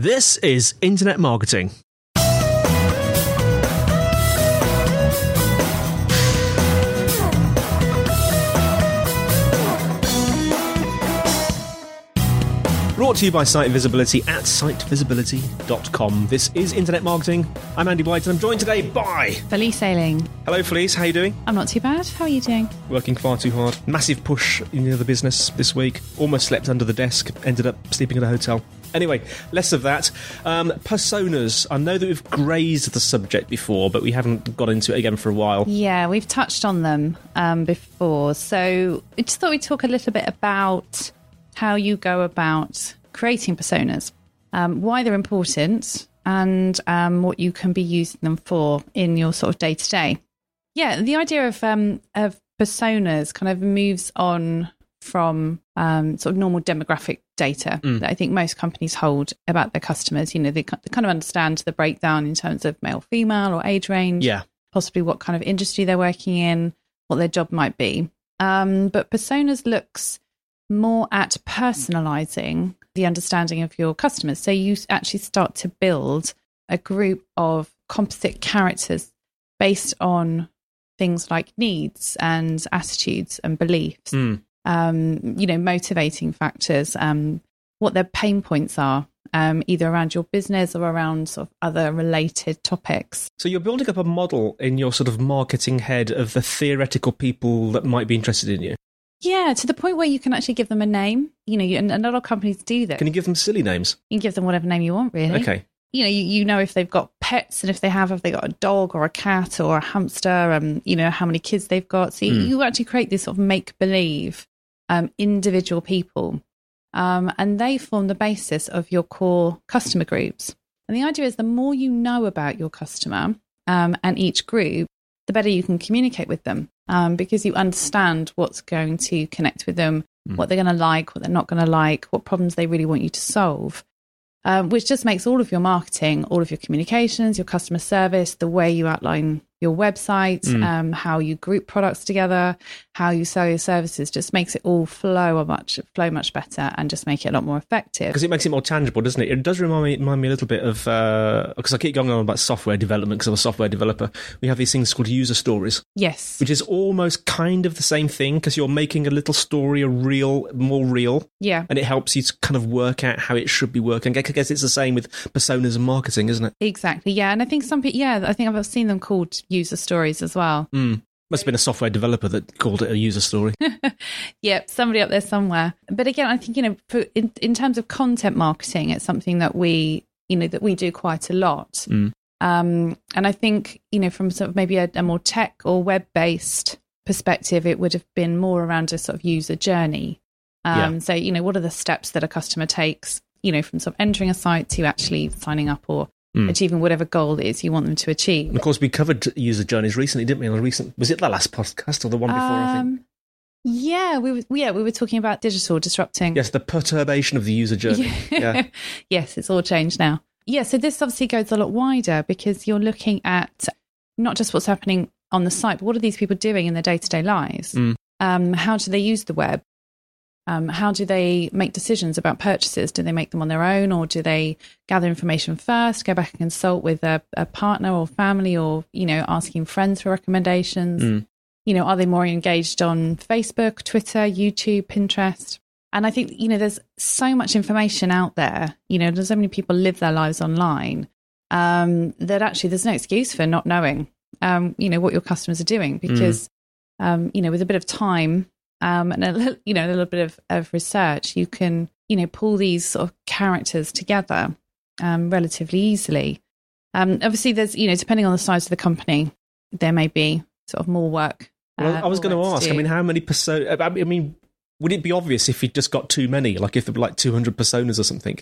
This is Internet Marketing. Brought to you by Site Visibility at sitevisibility.com. This is Internet Marketing. I'm Andy White and I'm joined today by. Felice Ayling. Hello, Felice. How are you doing? I'm not too bad. How are you doing? Working far too hard. Massive push in the business this week. Almost slept under the desk. Ended up sleeping at a hotel. Anyway, less of that. Um, personas. I know that we've grazed the subject before, but we haven't got into it again for a while. Yeah, we've touched on them um, before. So I just thought we'd talk a little bit about how you go about creating personas, um, why they're important, and um, what you can be using them for in your sort of day to day. Yeah, the idea of um, of personas kind of moves on from um, sort of normal demographic data Mm. that I think most companies hold about their customers. You know, they, they kind of understand the breakdown in terms of male, female, or age range Yeah. possibly what kind of industry they're working in, what their job might be. Um, but personas looks more at personalizing the understanding of your customers. So you actually start to build a group of composite characters based on things like needs and attitudes and beliefs, Mm. Um, you know, motivating factors, um, what their pain points are, um, either around your business or around sort of other related topics. So you're building up a model in your sort of marketing head of the theoretical people that might be interested in you. Yeah, to the point where you can actually give them a name. You know, and a lot of companies do that. Can you give them silly names? You can give them whatever name you want, really. Okay. You know, you, you know if they've got pets and if they have, if they got a dog or a cat or a hamster, um, you know, how many kids they've got. So you, Mm. you actually create this sort of make believe um, individual people. Um, and they form the basis of your core customer groups. And the idea is the more you know about your customer um, and each group, the better you can communicate with them um, because you understand what's going to connect with them, Mm. what they're going to like, what they're not going to like, what problems they really want you to solve. Um, which just makes all of your marketing, all of your communications, your customer service, the way you outline your website, Mm. um, how you group products together, how you sell your services, just makes it all flow a much flow much better and just make it a lot more effective. Because it makes it more tangible, doesn't it? It does remind me, remind me a little bit of, because I keep going on about software development because I'm a software developer. We have these things called user stories, Yes, which is almost kind of the same thing because you're making a little story a real, more real, yeah, and it helps you to kind of work out how it should be working. I guess it's the same with personas and marketing, isn't it? exactly. Yeah, and I think some people, yeah, I think I've seen them called user stories as well. Mm. Must have been a software developer that called it a user story. Yep, somebody up there somewhere. But again, I think you know, for, in in terms of content marketing, it's something that we you know that we do quite a lot. Mm. Um, and I think you know, from sort of maybe a, a more tech or web based perspective, it would have been more around a sort of user journey. Um, Yeah. So you know, what are the steps that a customer takes? You know, from sort of entering a site to actually signing up or Mm. achieving whatever goal it is you want them to achieve. And of course, we covered user journeys recently, didn't we? On a recent, was it the last podcast or the one before? I think. Um, yeah, we were, yeah we were talking about digital disrupting. Yes, the perturbation of the user journey. Yeah. yes, it's all changed now. Yeah, so this obviously goes a lot wider because you're looking at not just what's happening on the site, but what are these people doing in their day to day lives? Mm. Um, how do they use the web? Um, how do they make decisions about purchases? Do they make them on their own or do they gather information first, go back and consult with a, a partner or family or, you know, asking friends for recommendations? Mm. You know, are they more engaged on Facebook, Twitter, YouTube, Pinterest? And I think, you know, there's so much information out there. You know, there's so many people live their lives online um, that actually there's no excuse for not knowing, um, you know, what your customers are doing because, um, you know, with a bit of time um, and a little, you know, a little bit of, of research, you can, you know, pull these sort of characters together um, relatively easily. Um, obviously, there's, you know, depending on the size of the company, there may be sort of more work. Well, uh, I was going to ask. I mean, how many persona? I mean, would it be obvious if you just got too many? Like if there were like two hundred personas or something?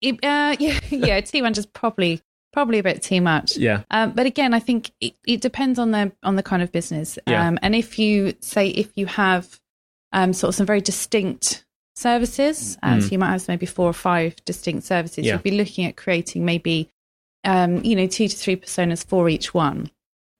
It, uh, yeah, yeah, two hundred is probably probably a bit too much. Yeah. Um, but again, I think it, it depends on the on the kind of business. Yeah. Um, and if you say if you have um, sort of some very distinct services, uh, Mm. so you might have maybe four or five distinct services, Yeah. you'd be looking at creating maybe um, you know two to three personas for each one.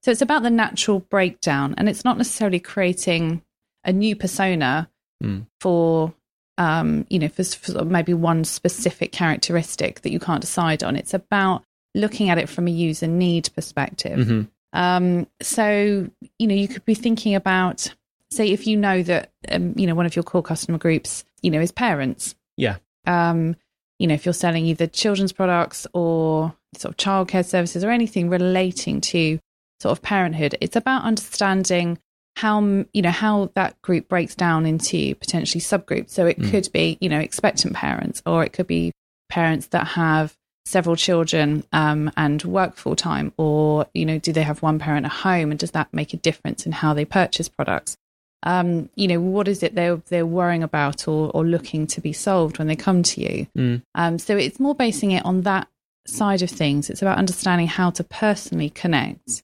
So it's about the natural breakdown, and it's not necessarily creating a new persona Mm. for um, you know, for, for maybe one specific characteristic that you can't decide on. It's about looking at it from a user need perspective. Mm-hmm. Um, so, you know, you could be thinking about, say, if you know that, um, you know, one of your core customer groups, you know, is parents. Yeah. Um, you know, if you're selling either children's products or sort of childcare services or anything relating to sort of parenthood, it's about understanding how you know how that group breaks down into potentially subgroups. So it mm. could be you know expectant parents, or it could be parents that have several children um, and work full time, or you know do they have one parent at home, and does that make a difference in how they purchase products? Um, you know what is it they're they're worrying about or, or looking to be solved when they come to you. Mm. Um, so it's more basing it on that side of things. It's about understanding how to personally connect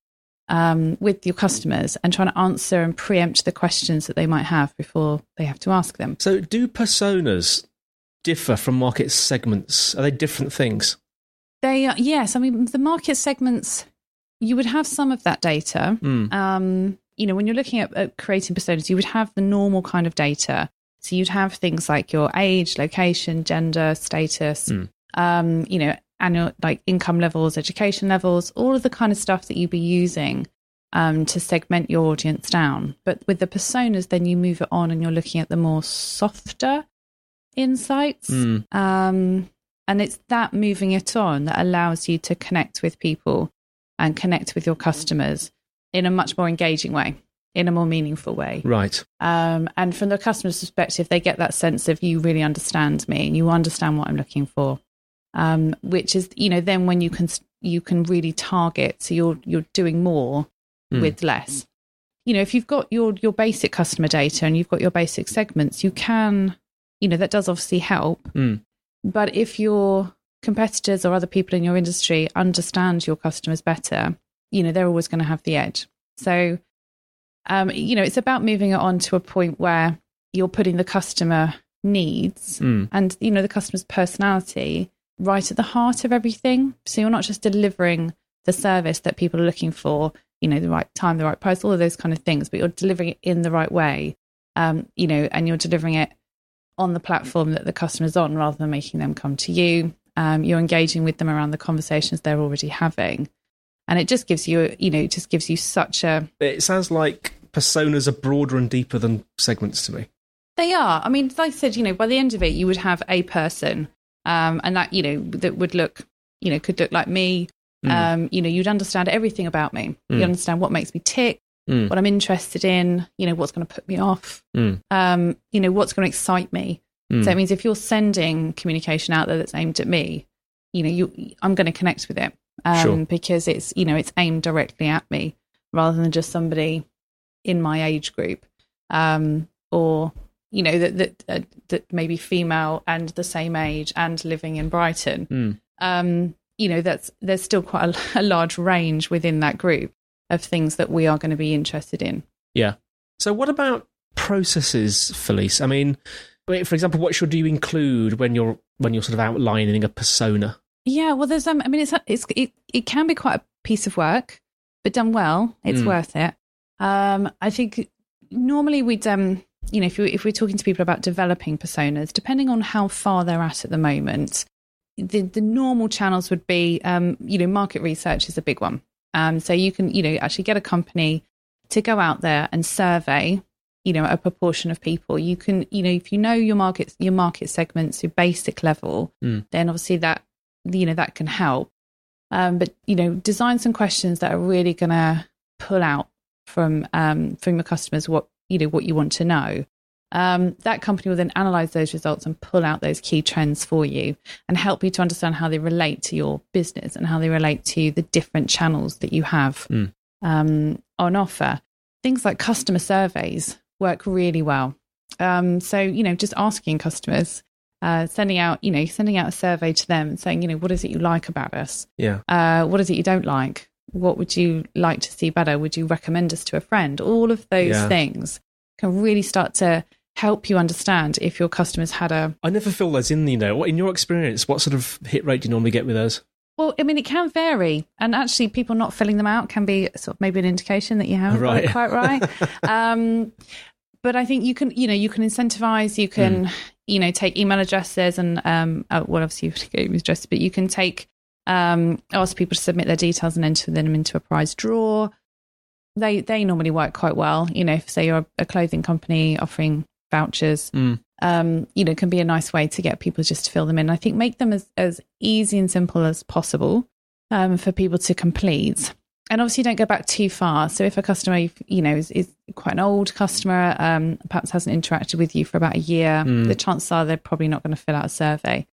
um, with your customers and trying to answer and preempt the questions that they might have before they have to ask them. So, do personas differ from market segments? Are they different things? They are, yes. I mean, the market segments, you would have some of that data. Mm. Um, you know, when you're looking at, at creating personas, you would have the normal kind of data. So you'd have things like your age, location, gender, status, mm. um, you know, annual like income levels, education levels, all of the kind of stuff that you'd be using um, to segment your audience down. But with the personas, then you move it on and you're looking at the more softer insights. Mm. Um, and it's that moving it on that allows you to connect with people and connect with your customers in a much more engaging way, in a more meaningful way. Right. Um, and from the customer's perspective, they get that sense of you really understand me and you understand what I'm looking for um, which is you know then when you can you can really target so you're you're doing more mm. with less you know if you've got your your basic customer data and you've got your basic segments you can you know that does obviously help mm. but if your competitors or other people in your industry understand your customers better you know they're always going to have the edge so um, you know it's about moving it on to a point where you're putting the customer needs mm. and you know the customer's personality right at the heart of everything. So you're not just delivering the service that people are looking for, you know, the right time, the right price, all of those kind of things, but you're delivering it in the right way, um, you know, and you're delivering it on the platform that the customer's on rather than making them come to you. Um, you're engaging with them around the conversations they're already having. And it just gives you, you know, it just gives you such a. It sounds like personas are broader and deeper than segments to me. They are. I mean, like I said, you know, by the end of it, you would have a person um, and that you know that would look you know could look like me. Mm. Um, you know, you'd understand everything about me. Mm. You understand what makes me tick, mm. what I'm interested in. You know, what's going to put me off. Mm. Um, you know, what's going to excite me. Mm. So it means if you're sending communication out there that's aimed at me, you know, you I'm going to connect with it um, sure. because it's you know it's aimed directly at me rather than just somebody in my age group um, or you know that that uh, that maybe female and the same age and living in Brighton. Mm. Um, you know, that's there's still quite a, a, large range within that group of things that we are going to be interested in. Yeah. So, what about processes, Felice? I mean, for example, what should you include when you're when you're sort of outlining a persona? Yeah, well, there's um, I mean, it's it's it, it can be quite a piece of work, but done well, it's mm. worth it. Um, I think normally we'd um you know, if, you, if we're talking to people about developing personas, depending on how far they're at at the moment, the, the normal channels would be, um, you know, market research is a big one. Um, so you can, you know, actually get a company to go out there and survey, you know, a proportion of people. You can, you know, if you know your market, your market segments, your basic level, mm. then obviously that, you know, that can help. Um, but you know, design some questions that are really going to pull out from um, from your customers what you know what you want to know um, that company will then analyze those results and pull out those key trends for you and help you to understand how they relate to your business and how they relate to the different channels that you have mm. um, on offer. Things like customer surveys work really well. Um, so, you know, just asking customers, uh, sending out, you know, sending out a survey to them and saying, you know, what is it you like about us? Yeah. Uh, what is it you don't like? what would you like to see better? Would you recommend us to a friend? All of those yeah. things can really start to help you understand if your customers had a. I never fill those in, you know. In your experience, what sort of hit rate do you normally get with those? Well, I mean, it can vary, and actually, people not filling them out can be sort of maybe an indication that you haven't right. quite right. um, but I think you can, you know, you can incentivize, you can, mm. you know, take email addresses and, um, uh, well, obviously you have to get email addresses, but you can take, um, ask people to submit their details and enter them into a prize draw. They they normally work quite well. You know, if say you're a clothing company offering vouchers, mm. um, you know, can be a nice way to get people just to fill them in. I think make them as, as easy and simple as possible um, for people to complete and obviously you don't go back too far. So if a customer, you know, is, is quite an old customer, um, perhaps hasn't interacted with you for about a year, mm. the chances are they're probably not going to fill out a survey.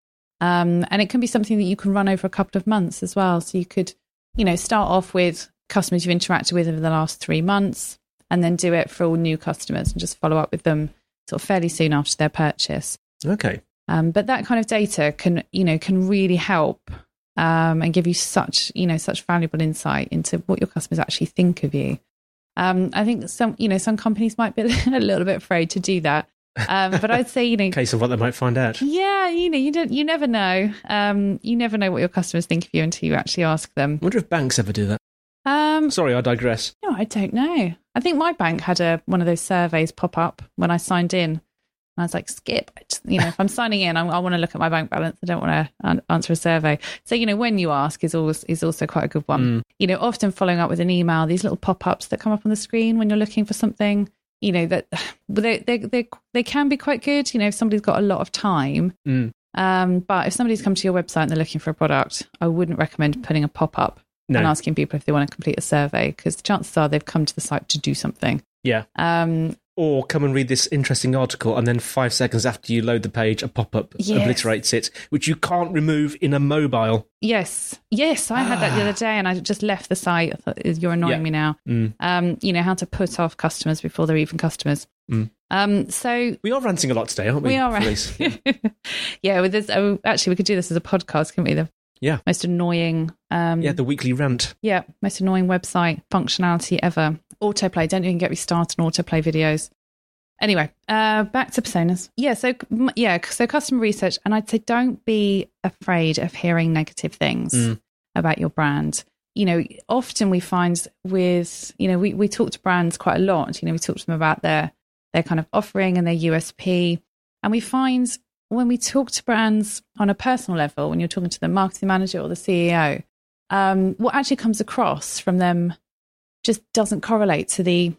Um, and it can be something that you can run over a couple of months as well. So you could, you know, start off with customers you've interacted with over the last three months, and then do it for all new customers and just follow up with them sort of fairly soon after their purchase. Okay. Um, but that kind of data can, you know, can really help um, and give you such you know such valuable insight into what your customers actually think of you. Um, I think some you know some companies might be a little bit afraid to do that. Um, but I'd say you know, in case of what they might find out. Yeah, you know, you don't, you never know. Um, you never know what your customers think of you until you actually ask them. I wonder if banks ever do that. Um, Sorry, I digress. No, I don't know. I think my bank had a one of those surveys pop up when I signed in, I was like, skip. You know, if I'm signing in, I, I want to look at my bank balance. I don't want to answer a survey. So, you know, when you ask is always is also quite a good one. Mm. You know, often following up with an email, these little pop ups that come up on the screen when you're looking for something. You know that they they they they can be quite good. You know, if somebody's got a lot of time. Mm. Um, but if somebody's come to your website and they're looking for a product, I wouldn't recommend putting a pop up no. and asking people if they want to complete a survey because the chances are they've come to the site to do something. Yeah. Um, or come and read this interesting article, and then five seconds after you load the page, a pop up yes. obliterates it, which you can't remove in a mobile. Yes, yes, I had that the other day, and I just left the site. I thought, You're annoying yeah. me now. Mm. Um, you know how to put off customers before they're even customers. Mm. Um, so we are ranting a lot today, aren't we? We are ranting. yeah, yeah with this, oh, actually, we could do this as a podcast, couldn't we? The yeah. Most annoying. Um, yeah, the weekly rant. Yeah, most annoying website functionality ever. Autoplay. Don't even get me started on autoplay videos. Anyway, uh, back to personas. Yeah, so yeah, so customer research, and I'd say don't be afraid of hearing negative things mm. about your brand. You know, often we find with you know we we talk to brands quite a lot. You know, we talk to them about their their kind of offering and their USP, and we find when we talk to brands on a personal level, when you're talking to the marketing manager or the CEO, um, what actually comes across from them just doesn't correlate to the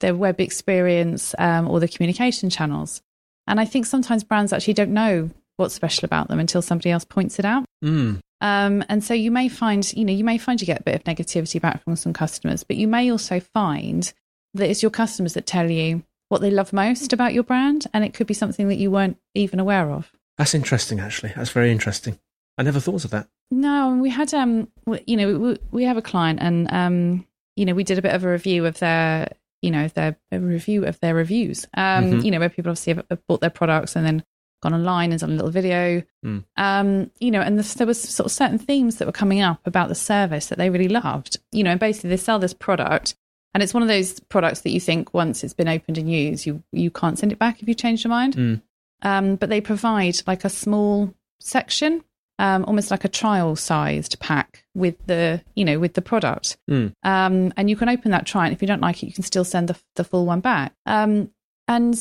their web experience um, or the communication channels. And I think sometimes brands actually don't know what's special about them until somebody else points it out. Mm. Um, and so you may find, you know, you may find you get a bit of negativity back from some customers, but you may also find that it's your customers that tell you what they love most about your brand, and it could be something that you weren't even aware of. That's interesting, actually. That's very interesting. I never thought of that. No, we had, um, you know, we, we have a client, and um, you know, we did a bit of a review of their, you know, their review of their reviews. Um, mm-hmm. you know, where people obviously have, have, bought their products and then gone online and done a little video. Mm. Um, you know, and this, there was sort of certain themes that were coming up about the service that they really loved. You know, and basically they sell this product and it's one of those products that you think once it's been opened and used, you you can't send it back if you change your mind. Mm. Um, but they provide like a small section, um, almost like a trial sized pack with the you know with the product, mm. um, and you can open that, try it. If you don't like it, you can still send the the full one back. Um, and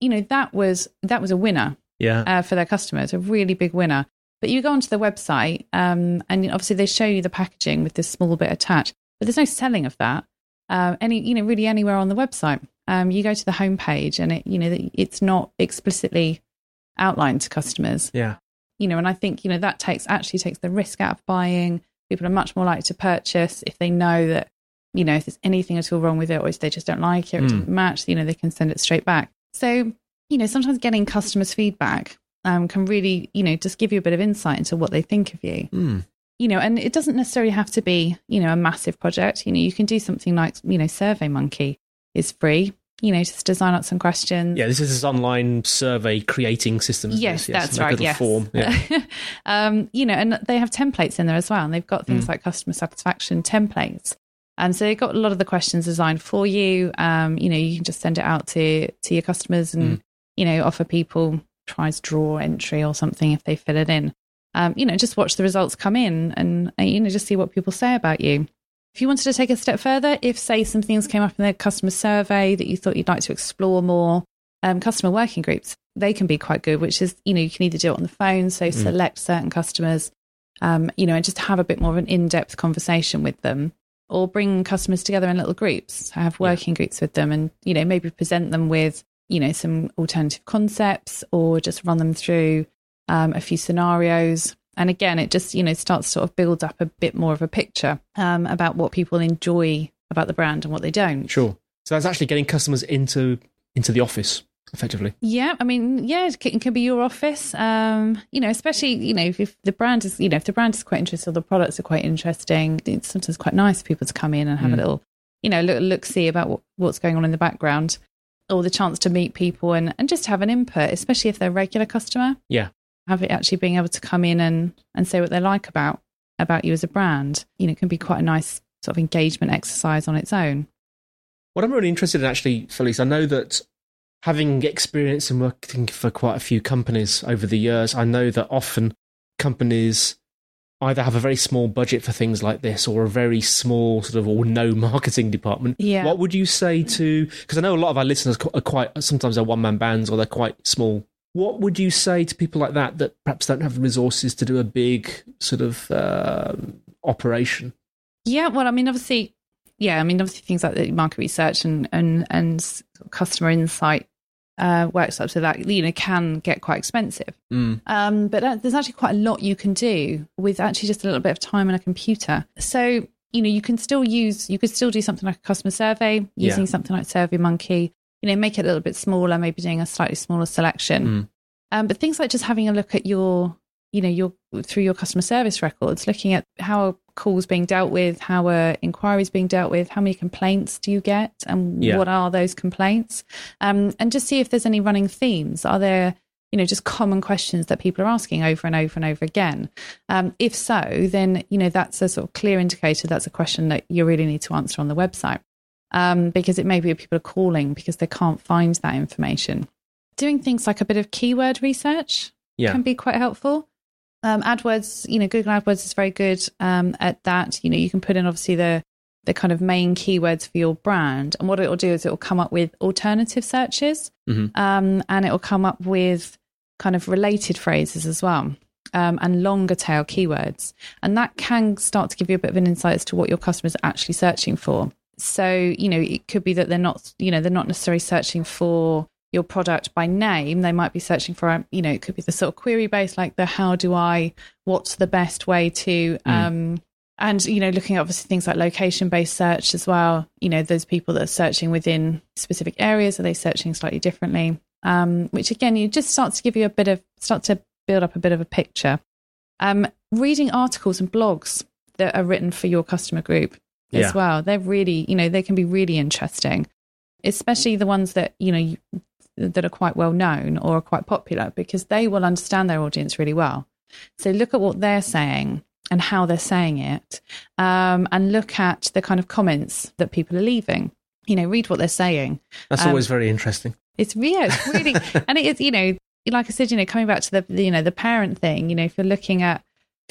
you know that was that was a winner, yeah, uh, for their customers, a really big winner. But you go onto the website, um, and obviously they show you the packaging with this small bit attached, but there's no selling of that uh, any you know really anywhere on the website. Um, you go to the homepage and it you know it's not explicitly outlined to customers. Yeah, you know, and I think you know that takes actually takes the risk out of buying. People are much more likely to purchase if they know that you know if there's anything at all wrong with it or if they just don't like it or mm. it doesn't match. You know, they can send it straight back. So you know, sometimes getting customers' feedback um, can really you know just give you a bit of insight into what they think of you. Mm you know, and it doesn't necessarily have to be, you know, a massive project. You know, you can do something like, you know, Survey Monkey is free. You know, just design out some questions. Yeah, this is this online survey creating system. Yes, yes, that's right. Yes. Form. Yeah. um, you know, and they have templates in there as well, and they've got things mm. like customer satisfaction templates. And so they've got a lot of the questions designed for you. Um, you know, you can just send it out to to your customers and mm. you know offer people tries draw entry or something if they fill it in um, you know, just watch the results come in and, uh, you know, just see what people say about you. If you wanted to take a step further, if say some things came up in the customer survey that you thought you'd like to explore more, um, customer working groups, they can be quite good, which is, you know, you can either do it on the phone, so mm. select certain customers, um, you know, and just have a bit more of an in depth conversation with them or bring customers together in little groups, have working yeah. groups with them and, you know, maybe present them with, you know, some alternative concepts or just run them through um, a few scenarios and again, it just, you know, starts to sort of build up a bit more of a picture um, about what people enjoy about the brand and what they don't. Sure. So that's actually getting customers into into the office effectively. Yeah, I mean, yeah, it can, be your office. Um, you know, especially you know if the brand is you know if the brand is quite interesting, or the products are quite interesting. It's sometimes quite nice for people to come in and have mm. a little you know look look see about what, what's going on in the background, or the chance to meet people and and just have an input, especially if they're a regular customer. Yeah, have it actually being able to come in and, and say what they like about about you as a brand, you know, can be quite a nice sort of engagement exercise on its own. What I'm really interested in actually, Felice, I know that having experience in working for quite a few companies over the years, I know that often companies either have a very small budget for things like this or a very small sort of or no marketing department. Yeah. What would you say to because I know a lot of our listeners are quite sometimes they're one man bands or they're quite small what would you say to people like that that perhaps don't have the resources to do a big sort of uh, operation? Yeah, well, I mean, obviously, yeah, I mean, obviously, things like the market research and and and customer insight uh, works up to that, you know, can get quite expensive. Mm. Um, but there's actually quite a lot you can do with actually just a little bit of time and a computer. So you know, you can still use, you could still do something like a customer survey using yeah. something like SurveyMonkey you know, make it a little bit smaller, maybe doing a slightly smaller selection. Mm. Um, but things like just having a look at your, you know, your through your customer service records, looking at how are calls being dealt with, how are inquiries being dealt with, how many complaints do you get, and yeah. what are those complaints, um, and just see if there's any running themes. Are there you know just common questions that people are asking over and over and over again um, if so then you know that's a sort of clear indicator that's a question that you really need to answer on the website um, because it may be people are calling because they can't find that information. Doing things like a bit of keyword research yeah. can be quite helpful. Um, AdWords, you know, Google AdWords is very good um, at that. You know, you can put in obviously the the kind of main keywords for your brand, and what it will do is it will come up with alternative searches, mm-hmm. um, and it will come up with kind of related phrases as well. Um, and longer tail keywords. And that can start to give you a bit of an insight as to what your customers are actually searching for. So, you know, it could be that they're not, you know, they're not necessarily searching for your product by name. They might be searching for, you know, it could be the sort of query based, like the how do I, what's the best way to, mm. um, and, you know, looking at obviously things like location based search as well. You know, those people that are searching within specific areas, are they searching slightly differently? Um, which again, you just start to give you a bit of, start to build up a bit of a picture. Um, reading articles and blogs that are written for your customer group yeah. as well. They're really, you know, they can be really interesting, especially the ones that, you know, that are quite well known or are quite popular because they will understand their audience really well. So look at what they're saying and how they're saying it, um, and look at the kind of comments that people are leaving. You know, read what they're saying. That's um, always very interesting. It's yeah, it's really, and it is you know, like I said, you know, coming back to the you know the parent thing. You know, if you're looking at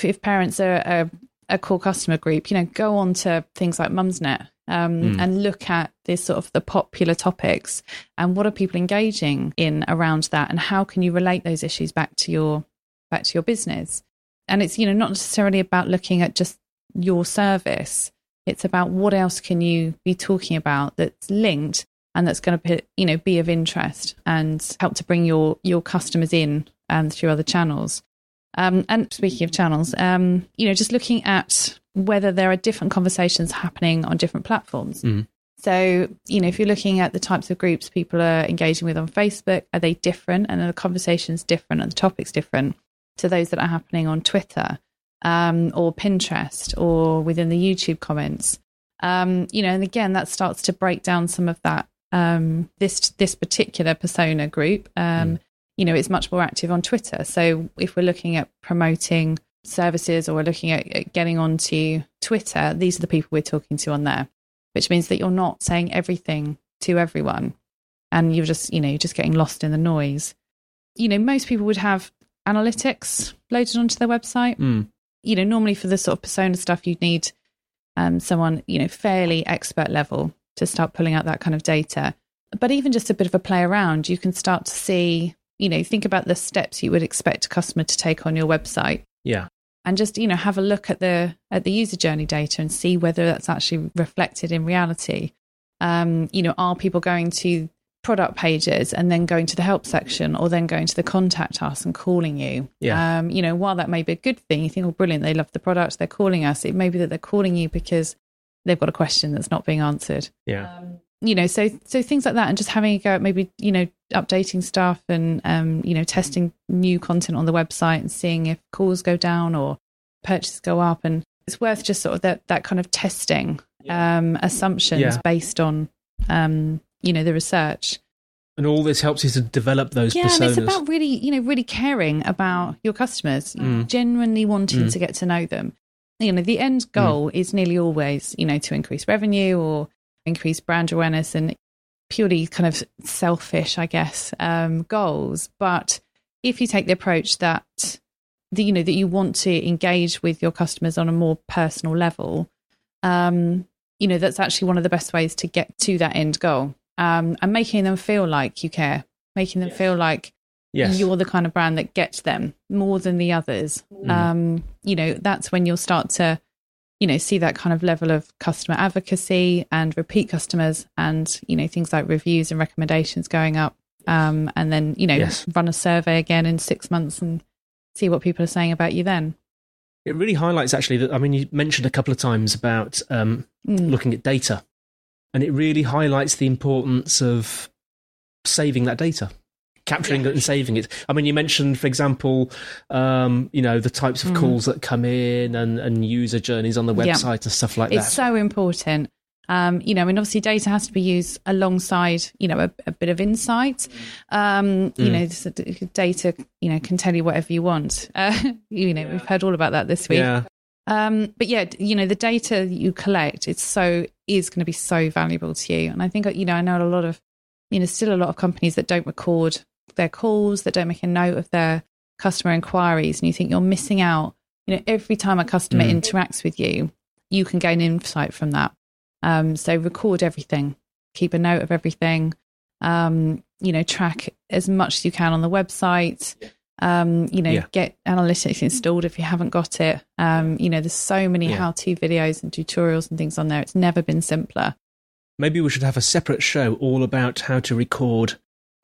if parents are, are a core customer group, you know, go on to things like Mumsnet um, mm. and look at this sort of the popular topics and what are people engaging in around that, and how can you relate those issues back to your back to your business. And it's you know not necessarily about looking at just your service. It's about what else can you be talking about that's linked and that's going to be, you know be of interest and help to bring your your customers in and through other channels. Um, and speaking of channels, um, you know, just looking at whether there are different conversations happening on different platforms. Mm. So, you know, if you're looking at the types of groups people are engaging with on Facebook, are they different? And are the conversations different and the topics different to those that are happening on Twitter um, or Pinterest or within the YouTube comments? Um, you know, and again, that starts to break down some of that um, this this particular persona group. Um, mm you know, it's much more active on Twitter. So if we're looking at promoting services or we're looking at getting onto Twitter, these are the people we're talking to on there, which means that you're not saying everything to everyone and you're just, you know, you're just getting lost in the noise. You know, most people would have analytics loaded onto their website. Mm. You know, normally for the sort of persona stuff, you'd need um, someone, you know, fairly expert level to start pulling out that kind of data. But even just a bit of a play around, you can start to see, you know, think about the steps you would expect a customer to take on your website. Yeah. And just, you know, have a look at the at the user journey data and see whether that's actually reflected in reality. Um, you know, are people going to product pages and then going to the help section or then going to the contact us and calling you. Yeah. Um, you know, while that may be a good thing, you think, oh, brilliant, they love the product, they're calling us. It may be that they're calling you because they've got a question that's not being answered. Yeah. Um, you know, so so things like that, and just having a go at maybe you know updating stuff and um, you know testing new content on the website and seeing if calls go down or purchases go up, and it's worth just sort of that that kind of testing um, assumptions Yeah. based on um, you know the research. And all this helps you to develop those Yeah, personas. and it's about really, you know, really caring about your customers, Mm. genuinely wanting Mm. to get to know them. You know, the end goal is nearly always, you know, to increase revenue or increase brand awareness and purely kind of selfish, I guess, um, goals. But if you take the approach that, the, you know, that you want to engage with your customers on a more personal level, um, you know, that's actually one of the best ways to get to that end goal. Um, and making them feel like you care, making them feel like yes. you're the kind of brand that gets them more than the others. Mm. Um, you know, that's when you'll start to, you know, see that kind of level of customer advocacy and repeat customers and, you know, things like reviews and recommendations going up. Um, and then, you know, Yes. run a survey again in six months and see what people are saying about you then. It really highlights actually that I mean you mentioned a couple of times about um, Mm. looking at data, and it really highlights the importance of saving that data, capturing it and saving it. I mean, you mentioned, for example, um, you know the types of Mm. calls that come in and, and user journeys on the Yeah. website and stuff like it's that. It's so important. Um, you know, I mean, obviously, data has to be used alongside, you know, a, a bit of insight. Um, You Mm. know, data, you know, can tell you whatever you want. Uh, you know, we've heard all about that this week. yeah, Um, but yeah, you know, the data you collect, it's so is going to be so valuable to you. And I think, you know, I know a lot of, you know, still a lot of companies that don't record their calls, that don't make a note of their customer inquiries, and you think you're missing out. You know, every time a customer Mm. interacts with you, you can gain insight from that. Um, so record everything, keep a note of everything. Um, you know, track as much as you can on the website. Um, you know, Yeah. get analytics installed if you haven't got it. Um, you know, there's so many Yeah. how-to videos and tutorials and things on there. It's never been simpler. maybe we should have a separate show all about how to record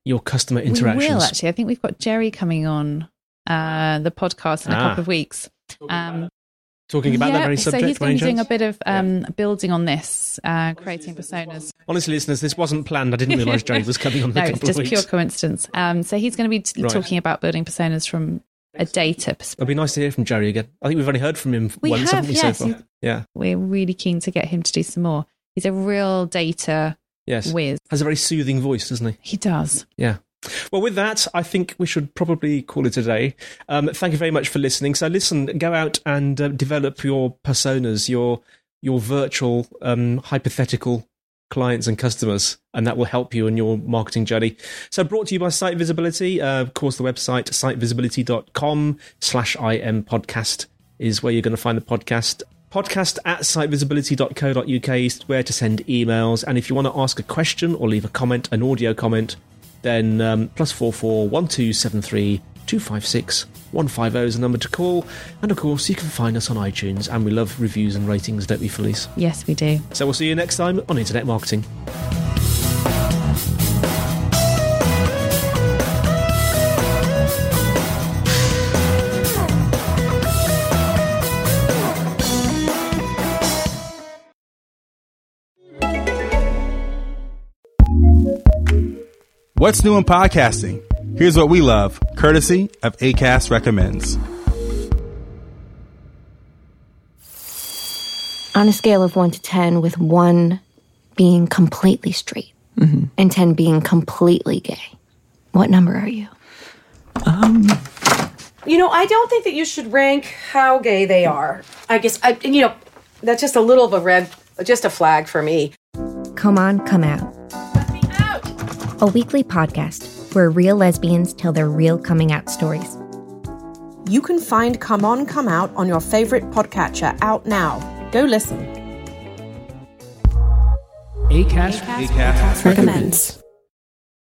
your customer interactions? We will actually. I think we've got Jerry coming on uh, the podcast in a Ah. couple of weeks. Um, Talking about that yeah, very so subject, he's by going to be doing a bit of um, building on this, uh, creating personas. Honestly, listeners, this wasn't planned. I didn't realise Jerry was coming on in No, a it's couple just of weeks. pure coincidence. Um, so he's going to be t- Right. talking about building personas from a data perspective. It'd be nice to hear from Jerry again. I think we've only heard from him We once, have, haven't we, yes. so far? Yeah. We're really keen to get him to do some more. He's a real data Yes. whiz. Has a very soothing voice, doesn't he? He does. Yeah. Well, with that, I think we should probably call it a day. Um, thank you very much for listening. So, listen, go out and uh, develop your personas, your your virtual, um, hypothetical clients and customers, and that will help you in your marketing journey. So, brought to you by Site Visibility. Uh, of course, the website sitevisibility.com slash im podcast is where you're going to find the podcast. Podcast at sitevisibility.co.uk is where to send emails. And if you want to ask a question or leave a comment, an audio comment, then um, plus four four one two seven three two five six one five zero is the number to call. And of course, you can find us on iTunes, and we love reviews and ratings, don't we, Felice? Yes, we do. So we'll see you next time on Internet Marketing. What's new in podcasting? Here's what we love, courtesy of ACAST Recommends. on a scale of 1 to 10, with 1 being completely straight and 10 being completely gay, what number are you? Um, You know, I don't think that you should rank how gay they are. I guess, I, you know, that's just a little of a red, just a flag for me. Come On, Come Out a weekly podcast where real lesbians tell their real coming out stories. You can find Come On, Come Out on your favorite podcatcher out now. Go listen. ACAST, recommends.